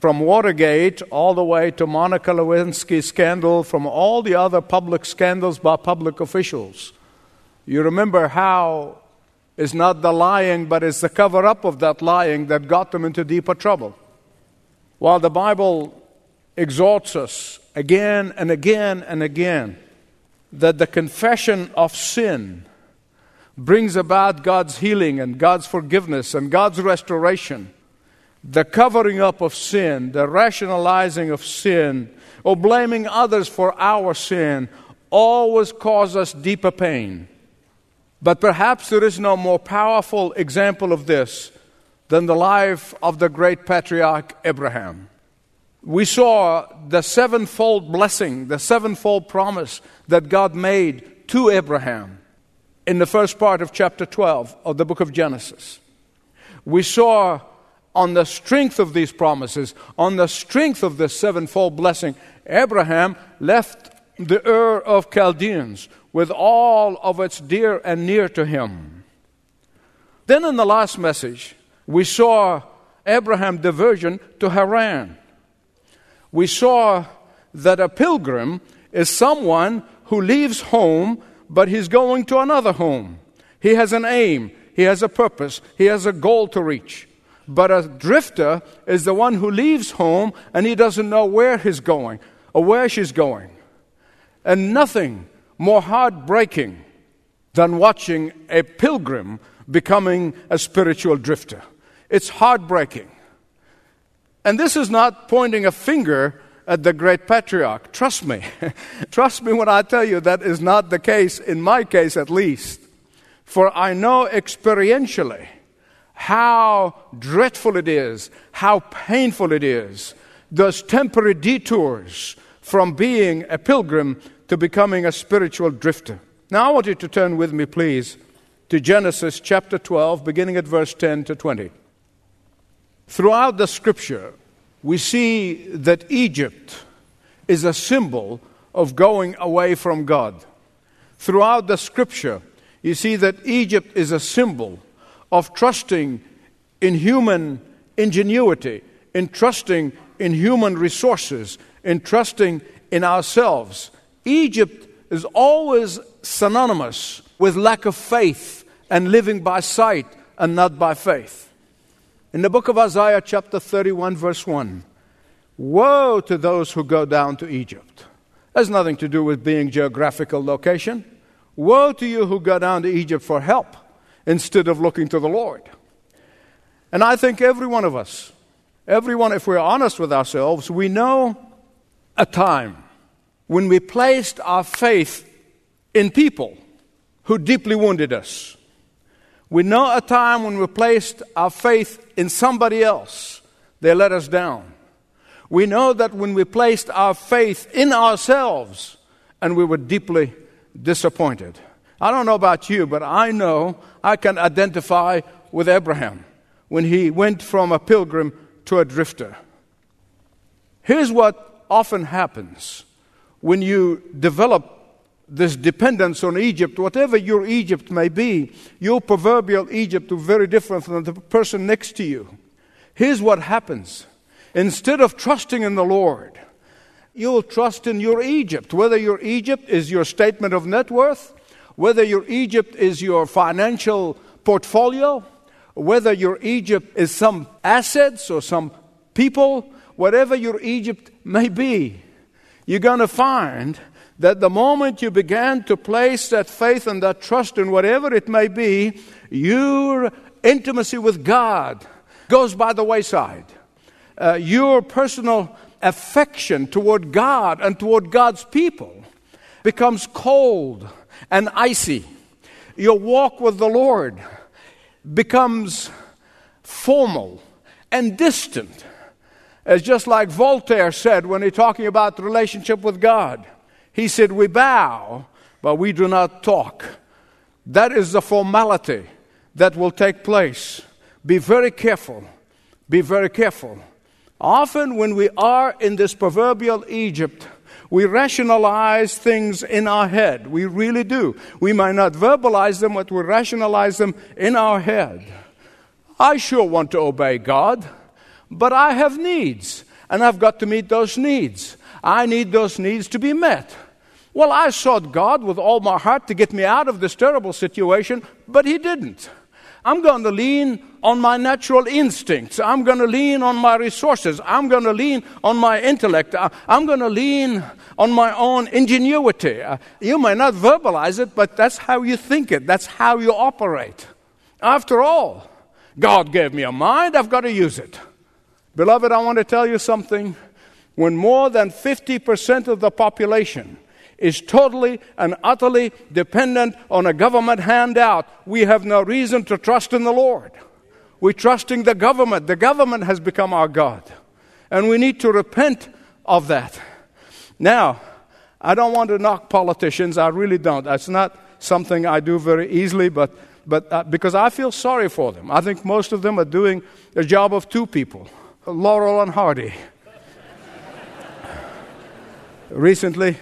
from Watergate all the way to Monica Lewinsky scandal, from all the other public scandals by public officials. You remember how it's not the lying, but it's the cover up of that lying that got them into deeper trouble. While the Bible exhorts us again and again and again that the confession of sin brings about God's healing and God's forgiveness and God's restoration. The covering up of sin, the rationalizing of sin, or blaming others for our sin always cause us deeper pain. But perhaps there is no more powerful example of this than the life of the great patriarch Abraham. We saw the sevenfold blessing, the sevenfold promise that God made to Abraham in the first part of chapter 12 of the book of Genesis. We saw on the strength of these promises, on the strength of this sevenfold blessing, Abraham left the Ur of Chaldeans with all of its dear and near to him. Then in the last message, we saw Abraham diversion to Haran. We saw that a pilgrim is someone who leaves home but he's going to another home. He has an aim, he has a purpose, he has a goal to reach. But a drifter is the one who leaves home and he doesn't know where he's going or where she's going. And nothing more heartbreaking than watching a pilgrim becoming a spiritual drifter. It's heartbreaking. And this is not pointing a finger at the great patriarch. Trust me. Trust me when I tell you that is not the case, in my case at least. For I know experientially how dreadful it is, how painful it is, those temporary detours from being a pilgrim to becoming a spiritual drifter. Now, I want you to turn with me, please, to Genesis chapter 12, beginning at verse 10 to 20. Throughout the scripture, we see that Egypt is a symbol of going away from God. Throughout the scripture, you see that Egypt is a symbol of trusting in human ingenuity, in trusting in human resources, in trusting in ourselves. Egypt is always synonymous with lack of faith and living by sight and not by faith. In the book of Isaiah, chapter 31, verse 1, woe to those who go down to Egypt. Has nothing to do with being geographical location. Woe to you who go down to Egypt for help instead of looking to the Lord. And I think every one of us, everyone, if we're honest with ourselves, we know a time when we placed our faith in people who deeply wounded us we know a time when we placed our faith in somebody else, they let us down. We know that when we placed our faith in ourselves and we were deeply disappointed. I don't know about you, but I know I can identify with Abraham when he went from a pilgrim to a drifter. Here's what often happens when you develop this dependence on Egypt, whatever your Egypt may be, your proverbial Egypt is very different from the person next to you. Here's what happens instead of trusting in the Lord, you'll trust in your Egypt. Whether your Egypt is your statement of net worth, whether your Egypt is your financial portfolio, whether your Egypt is some assets or some people, whatever your Egypt may be, you're going to find that the moment you began to place that faith and that trust in whatever it may be, your intimacy with God goes by the wayside. Uh, your personal affection toward God and toward God's people becomes cold and icy. Your walk with the Lord becomes formal and distant. As just like Voltaire said when he talking about the relationship with God. He said, We bow, but we do not talk. That is the formality that will take place. Be very careful. Be very careful. Often, when we are in this proverbial Egypt, we rationalize things in our head. We really do. We might not verbalize them, but we rationalize them in our head. I sure want to obey God, but I have needs. and I've got to meet those needs. I need those needs to be met. Well, I sought God with all my heart to get me out of this terrible situation, but He didn't. I'm going to lean on my natural instincts. I'm going to lean on my resources. I'm going to lean on my intellect. I'm going to lean on my own ingenuity. Uh, you may not verbalize it, but that's how you think it. That's how you operate. After all, God gave me a mind, I've got to use it. Beloved, I want to tell you something. When more than 50% of the population is totally and utterly dependent on a government handout, we have no reason to trust in the Lord. We're trusting the government. The government has become our God. And we need to repent of that. Now, I don't want to knock politicians. I really don't. That's not something I do very easily, but, but uh, because I feel sorry for them. I think most of them are doing a job of two people Laurel and Hardy. Recently,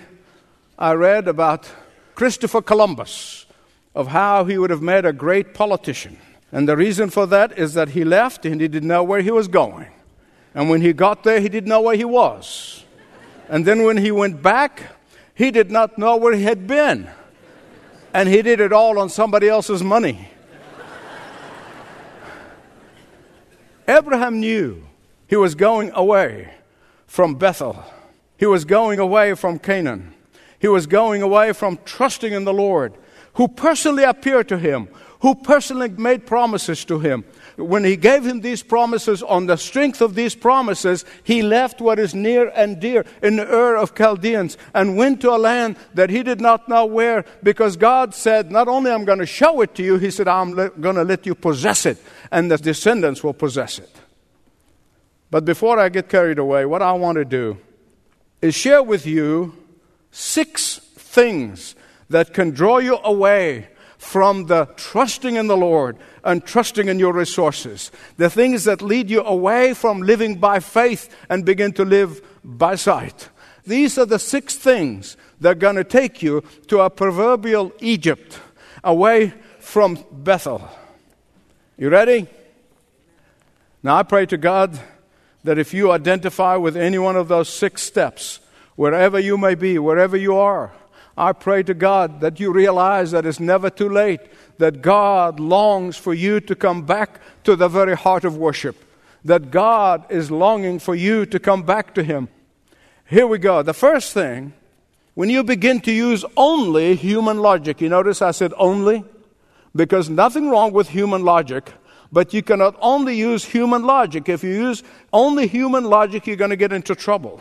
I read about Christopher Columbus, of how he would have made a great politician. And the reason for that is that he left and he didn't know where he was going. And when he got there, he didn't know where he was. And then when he went back, he did not know where he had been. And he did it all on somebody else's money. Abraham knew he was going away from Bethel, he was going away from Canaan. He was going away from trusting in the Lord, who personally appeared to him, who personally made promises to him. When he gave him these promises, on the strength of these promises, he left what is near and dear in the Ur of Chaldeans and went to a land that he did not know where because God said, Not only I'm going to show it to you, he said, I'm le- going to let you possess it, and the descendants will possess it. But before I get carried away, what I want to do is share with you six things that can draw you away from the trusting in the Lord and trusting in your resources. The things that lead you away from living by faith and begin to live by sight. These are the six things that are going to take you to a proverbial Egypt, away from Bethel. You ready? Now I pray to God that if you identify with any one of those six steps, wherever you may be, wherever you are, I pray to God that you realize that it's never too late, that God longs for you to come back to the very heart of worship, that God is longing for you to come back to Him. Here we go. The first thing, when you begin to use only human logic, you notice I said only? Because nothing wrong with human logic, but you cannot only use human logic. If you use only human logic, you're going to get into trouble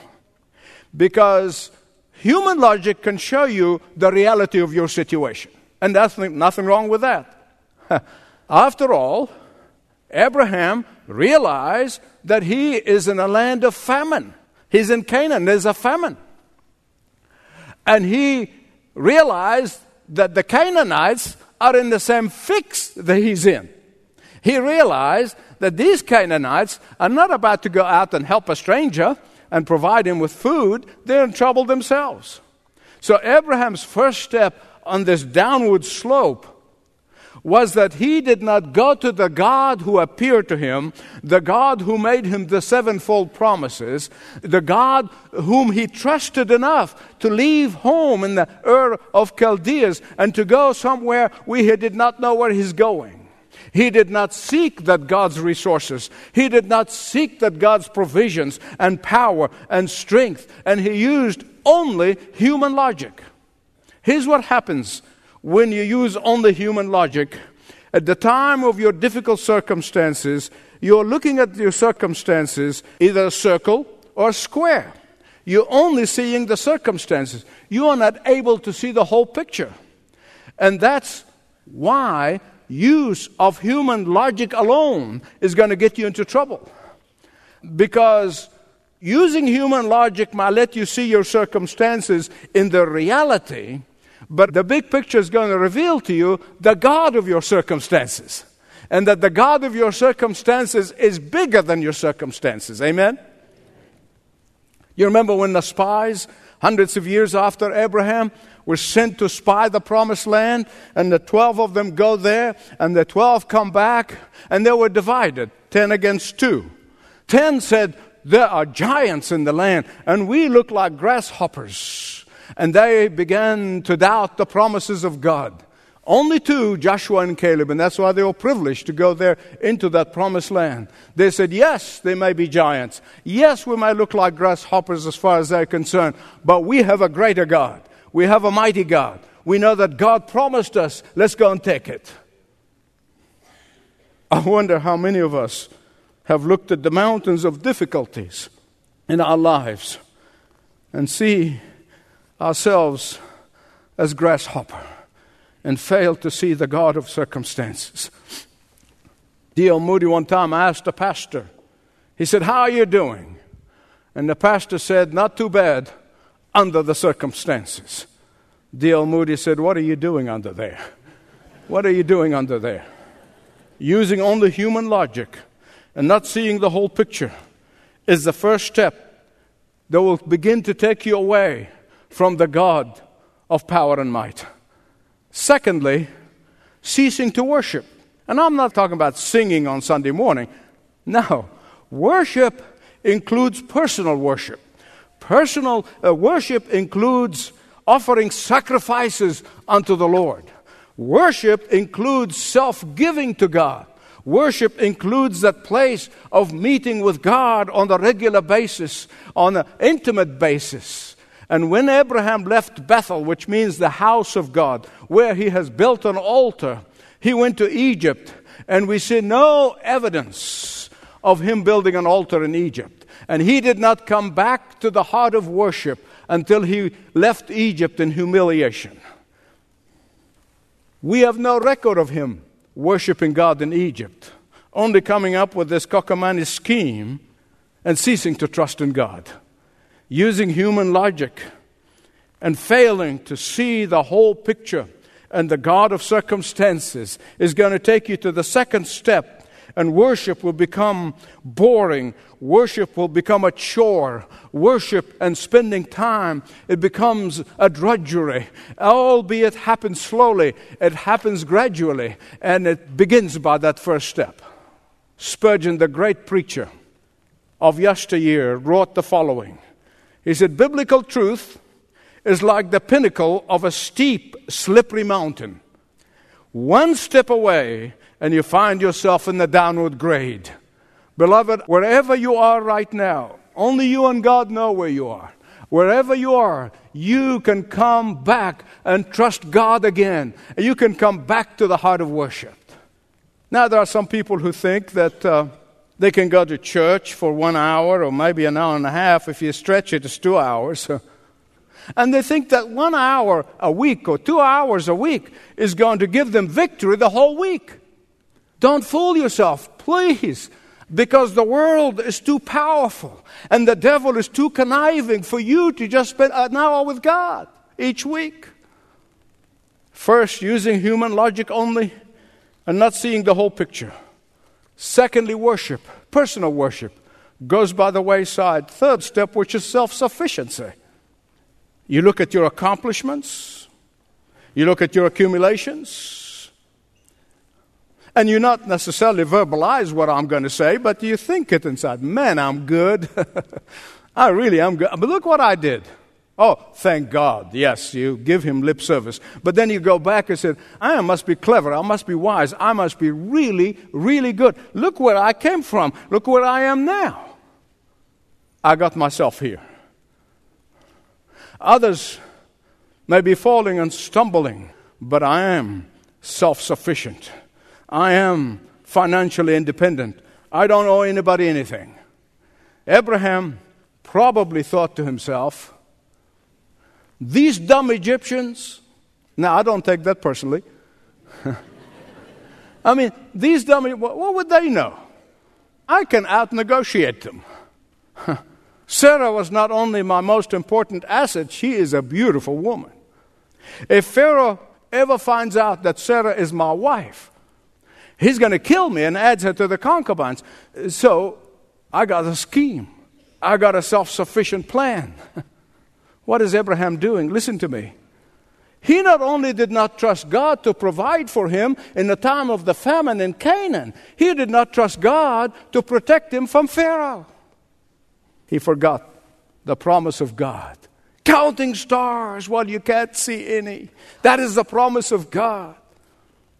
because human logic can show you the reality of your situation. And that's nothing wrong with that. After all, Abraham realized that he is in a land of famine. He's in Canaan, there's a famine. And he realized that the Canaanites are in the same fix that he's in. He realized that these Canaanites are not about to go out and help a stranger and provide him with food, they're in trouble themselves. So, Abraham's first step on this downward slope was that he did not go to the God who appeared to him, the God who made him the sevenfold promises, the God whom he trusted enough to leave home in the Ur of Chaldeans and to go somewhere where he did not know where he's going. He did not seek that God's resources. He did not seek that God's provisions and power and strength. And he used only human logic. Here's what happens when you use only human logic. At the time of your difficult circumstances, you're looking at your circumstances either a circle or a square. You're only seeing the circumstances. You are not able to see the whole picture. And that's why use of human logic alone is going to get you into trouble. Because using human logic might let you see your circumstances in the reality, but the big picture is going to reveal to you the God of your circumstances. And that the God of your circumstances is bigger than your circumstances. Amen? You remember when the spies, hundreds of years after Abraham, were sent to spy the promised land, and the 12 of them go there, and the 12 come back, and they were divided 10 against 2. 10 said, There are giants in the land, and we look like grasshoppers. And they began to doubt the promises of God. Only two, Joshua and Caleb, and that's why they were privileged to go there into that promised land. They said, Yes, they may be giants. Yes, we may look like grasshoppers as far as they're concerned, but we have a greater God. We have a mighty God. We know that God promised us. Let's go and take it. I wonder how many of us have looked at the mountains of difficulties in our lives and see ourselves as grasshopper and fail to see the God of circumstances. D.L. Moody one time asked a pastor, he said, How are you doing? And the pastor said, Not too bad under the circumstances. D.L. Moody said, What are you doing under there? What are you doing under there? Using only human logic and not seeing the whole picture is the first step that will begin to take you away from the God of power and might. Secondly, ceasing to worship. And I'm not talking about singing on Sunday morning. No, worship includes personal worship. Personal uh, worship includes offering sacrifices unto the Lord. Worship includes self giving to God. Worship includes that place of meeting with God on a regular basis, on an intimate basis. And when Abraham left Bethel, which means the house of God, where he has built an altar, he went to Egypt, and we see no evidence of him building an altar in Egypt. And he did not come back to the heart of worship until he left Egypt in humiliation. We have no record of him worshiping God in Egypt, only coming up with this cockamamie scheme and ceasing to trust in God using human logic and failing to see the whole picture and the God of circumstances is going to take you to the second step, and worship will become boring. Worship will become a chore. Worship and spending time, it becomes a drudgery. Albeit happens slowly, it happens gradually, and it begins by that first step. Spurgeon, the great preacher of yesteryear, wrote the following he said, Biblical truth is like the pinnacle of a steep, slippery mountain. One step away, and you find yourself in the downward grade. Beloved, wherever you are right now, only you and God know where you are. Wherever you are, you can come back and trust God again. And You can come back to the heart of worship. Now, there are some people who think that. Uh, they can go to church for one hour or maybe an hour and a half. If you stretch it, it's two hours. And they think that one hour a week or two hours a week is going to give them victory the whole week. Don't fool yourself, please, because the world is too powerful and the devil is too conniving for you to just spend an hour with God each week. First, using human logic only and not seeing the whole picture. Secondly, worship, personal worship, goes by the wayside. Third step, which is self sufficiency. You look at your accomplishments, you look at your accumulations, and you not necessarily verbalize what I'm going to say, but you think it inside. Man, I'm good. I really am good. But look what I did. Oh, thank God. Yes, you give him lip service. But then you go back and say, I must be clever. I must be wise. I must be really, really good. Look where I came from. Look where I am now. I got myself here. Others may be falling and stumbling, but I am self sufficient. I am financially independent. I don't owe anybody anything. Abraham probably thought to himself, these dumb Egyptians, now I don't take that personally. I mean, these dumb, what, would they know? I can out negotiate them. Sarah was not only my most important asset, she is a beautiful woman. If Pharaoh ever finds out that Sarah is my wife, he's going to kill me and adds her to the concubines. So I got a scheme, I got a self sufficient plan. What is Abraham doing? Listen to me. He not only did not trust God to provide for him in the time of the famine in Canaan, he did not trust God to protect him from Pharaoh. he forgot the promise of God. Counting stars while you can't see any. That is the promise of God.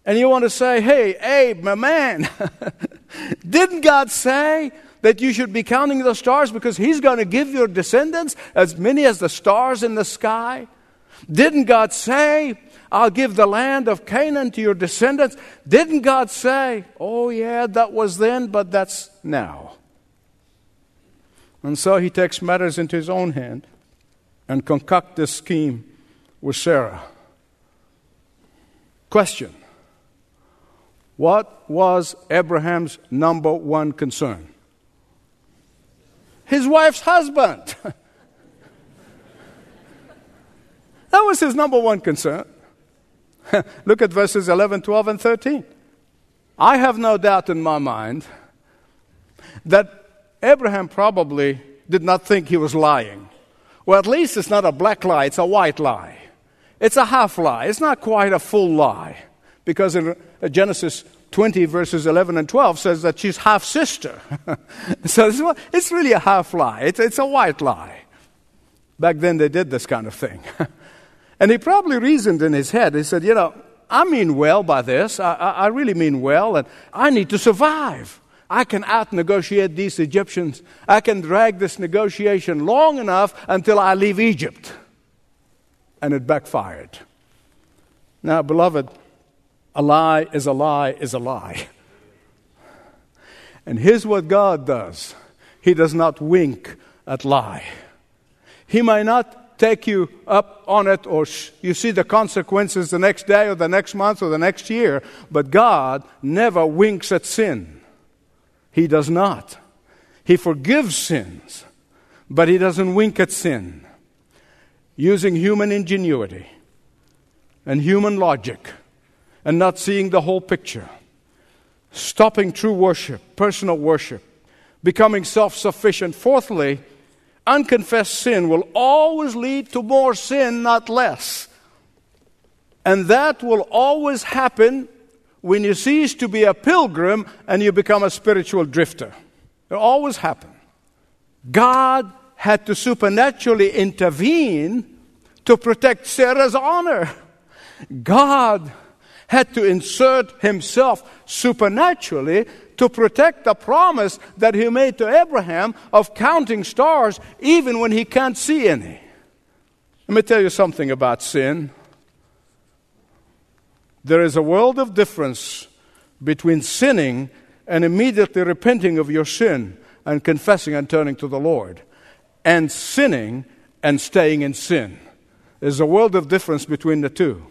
And you want to say, hey, Abe, my man, didn't God say that you should be counting the stars because He's going to give your descendants as many as the stars in the sky? Didn't God say, I'll give the land of Canaan to your descendants? Didn't God say, oh, yeah, that was then, but that's now? And so he takes matters into his own hand and concoct this scheme with Sarah. Question What was Abraham's number one concern? His wife's husband. that was his number one concern. Look at verses 11, 12, and 13. I have no doubt in my mind that Abraham probably did not think he was lying. Well, at least it's not a black lie, it's a white lie. It's a half lie. It's not quite a full lie. Because in Genesis 20, verses 11 and 12 says that she's half sister. so it's really a half lie. It's, it's a white lie. Back then they did this kind of thing. and he probably reasoned in his head. He said, You know, I mean well by this. I, I, I really mean well, and I need to survive. I can out negotiate these Egyptians. I can drag this negotiation long enough until I leave Egypt. And it backfired. Now, beloved, a lie is a lie is a lie. And here's what God does He does not wink at lie. He might not take you up on it or sh- you see the consequences the next day or the next month or the next year, but God never winks at sin. He does not. He forgives sins, but he doesn't wink at sin. Using human ingenuity and human logic and not seeing the whole picture. Stopping true worship, personal worship, becoming self sufficient. Fourthly, unconfessed sin will always lead to more sin, not less. And that will always happen when you cease to be a pilgrim and you become a spiritual drifter. It always happens. God had to supernaturally intervene to protect Sarah's honor. God had to insert himself supernaturally to protect the promise that he made to Abraham of counting stars even when he can't see any. Let me tell you something about sin. There is a world of difference between sinning and immediately repenting of your sin and confessing and turning to the Lord, and sinning and staying in sin. There's a world of difference between the two.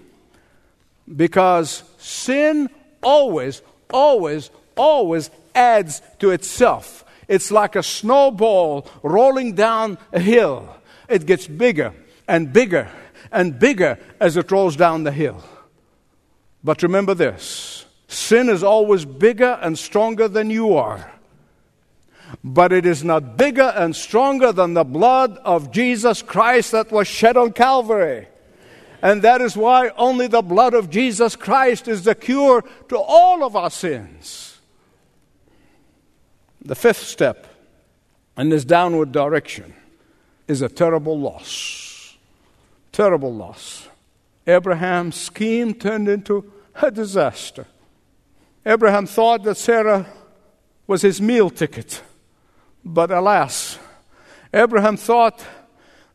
Because sin always, always, always adds to itself. It's like a snowball rolling down a hill. It gets bigger and bigger and bigger as it rolls down the hill. But remember this sin is always bigger and stronger than you are. But it is not bigger and stronger than the blood of Jesus Christ that was shed on Calvary. And that is why only the blood of Jesus Christ is the cure to all of our sins. The fifth step in this downward direction is a terrible loss. Terrible loss. Abraham's scheme turned into a disaster. Abraham thought that Sarah was his meal ticket, but alas, Abraham thought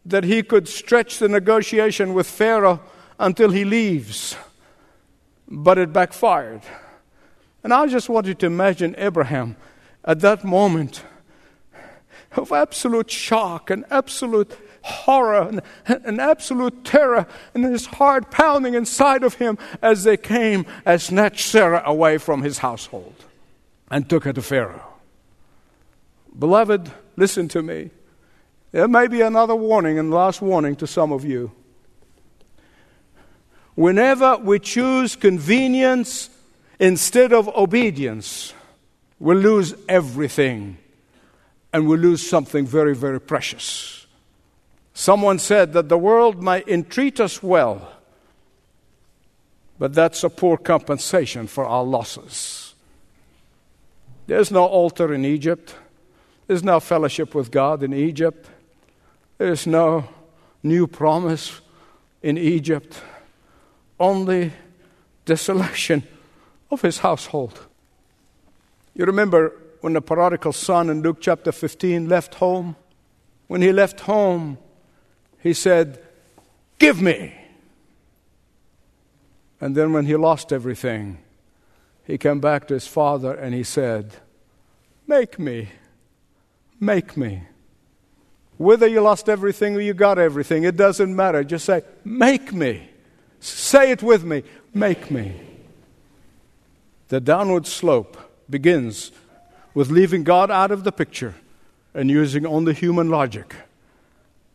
that he could stretch the negotiation with Pharaoh until he leaves, but it backfired. And I just want you to imagine Abraham at that moment of absolute shock and absolute horror and, and absolute terror and his heart pounding inside of him as they came and snatched Sarah away from his household and took her to Pharaoh. Beloved, listen to me. There may be another warning and last warning to some of you. Whenever we choose convenience instead of obedience, we lose everything and we lose something very, very precious. Someone said that the world might entreat us well, but that's a poor compensation for our losses. There's no altar in Egypt. There's no fellowship with God in Egypt. There's no new promise in Egypt. Only desolation of his household. You remember when the prodigal son in Luke chapter 15 left home? When he left home, he said, Give me. And then when he lost everything, he came back to his father and he said, Make me. Make me. Whether you lost everything or you got everything, it doesn't matter. Just say, Make me. Say it with me. Make me. The downward slope begins with leaving God out of the picture and using only human logic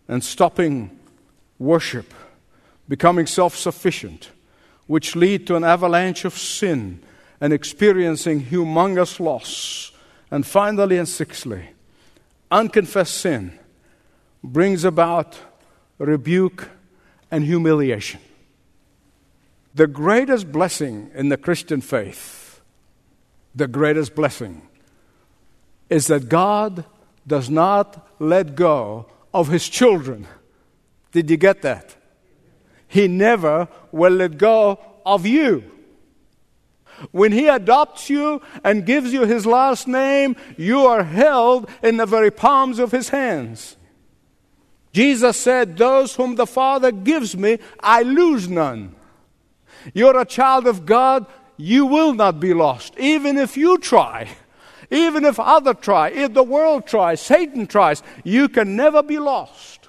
and stopping worship, becoming self sufficient, which lead to an avalanche of sin and experiencing humongous loss. And finally, and sixthly, unconfessed sin brings about rebuke and humiliation. The greatest blessing in the Christian faith, the greatest blessing, is that God does not let go of his children. Did you get that? He never will let go of you. When he adopts you and gives you his last name, you are held in the very palms of his hands. Jesus said, Those whom the Father gives me, I lose none. You're a child of God, you will not be lost, even if you try. Even if other try, if the world tries, Satan tries, you can never be lost.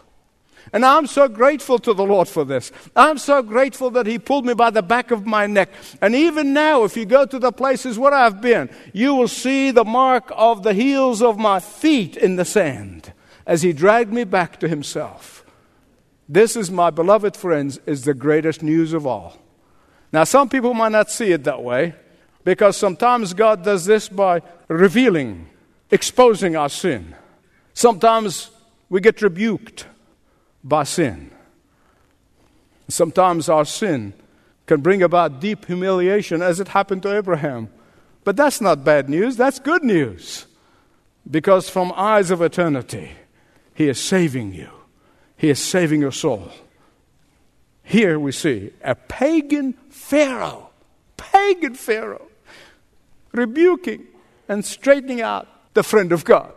And I'm so grateful to the Lord for this. I'm so grateful that He pulled me by the back of my neck. And even now, if you go to the places where I've been, you will see the mark of the heels of my feet in the sand as He dragged me back to Himself. This is, my beloved friends, is the greatest news of all. Now, some people might not see it that way. Because sometimes God does this by revealing, exposing our sin. Sometimes we get rebuked by sin. Sometimes our sin can bring about deep humiliation, as it happened to Abraham. But that's not bad news, that's good news. Because from eyes of eternity, He is saving you, He is saving your soul. Here we see a pagan Pharaoh, pagan Pharaoh, rebuking and straightening out the friend of God.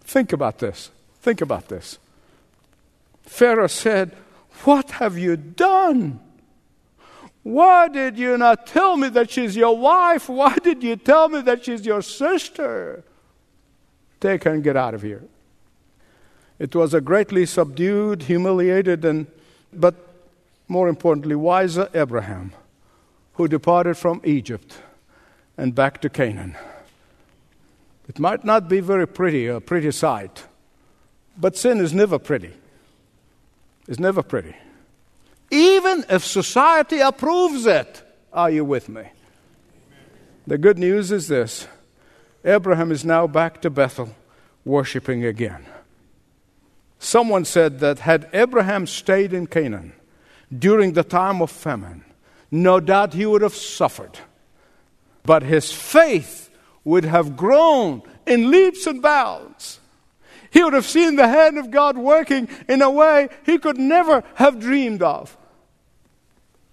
Think about this. Think about this. Pharaoh said, What have you done? Why did you not tell me that she's your wife? Why did you tell me that she's your sister? Take her and get out of here. It was a greatly subdued, humiliated, and but more importantly, wiser Abraham who departed from Egypt and back to Canaan. It might not be very pretty, a pretty sight, but sin is never pretty. It's never pretty. Even if society approves it, are you with me? The good news is this Abraham is now back to Bethel, worshiping again. Someone said that had Abraham stayed in Canaan during the time of famine, no doubt he would have suffered but his faith would have grown in leaps and bounds. He would have seen the hand of God working in a way he could never have dreamed of.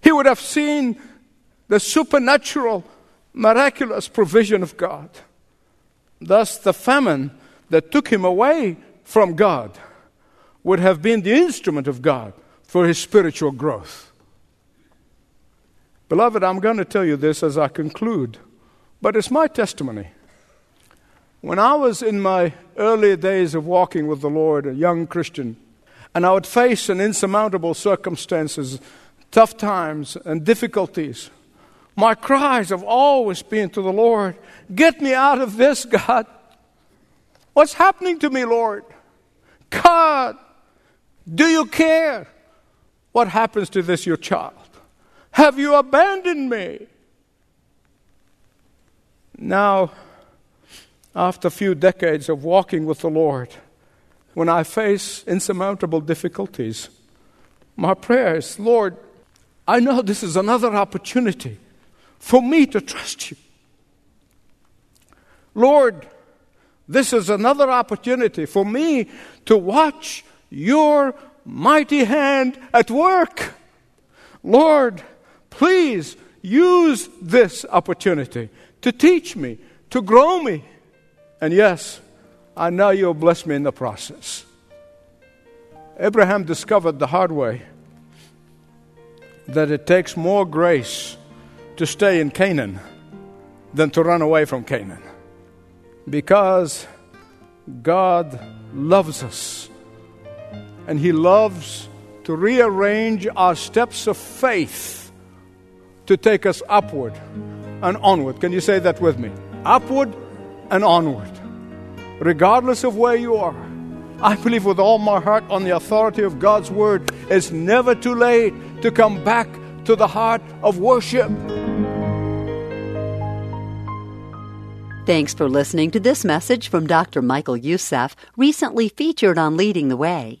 He would have seen the supernatural, miraculous provision of God. Thus, the famine that took him away from God would have been the instrument of God for his spiritual growth. Beloved, I'm going to tell you this as I conclude, but it's my testimony. When I was in my early days of walking with the Lord, a young Christian, and I would face an insurmountable circumstances, tough times, and difficulties, my cries have always been to the Lord Get me out of this, God. What's happening to me, Lord? God, do you care what happens to this, your child? Have you abandoned me? Now, after a few decades of walking with the Lord, when I face insurmountable difficulties, my prayer is Lord, I know this is another opportunity for me to trust you. Lord, This is another opportunity for me to watch your mighty hand at work. Lord, please use this opportunity to teach me, to grow me. And yes, I know you'll bless me in the process. Abraham discovered the hard way that it takes more grace to stay in Canaan than to run away from Canaan. Because God loves us and He loves to rearrange our steps of faith to take us upward and onward. Can you say that with me? Upward and onward. Regardless of where you are, I believe with all my heart on the authority of God's Word, it's never too late to come back to the heart of worship. Thanks for listening to this message from Dr. Michael Youssef, recently featured on Leading the Way.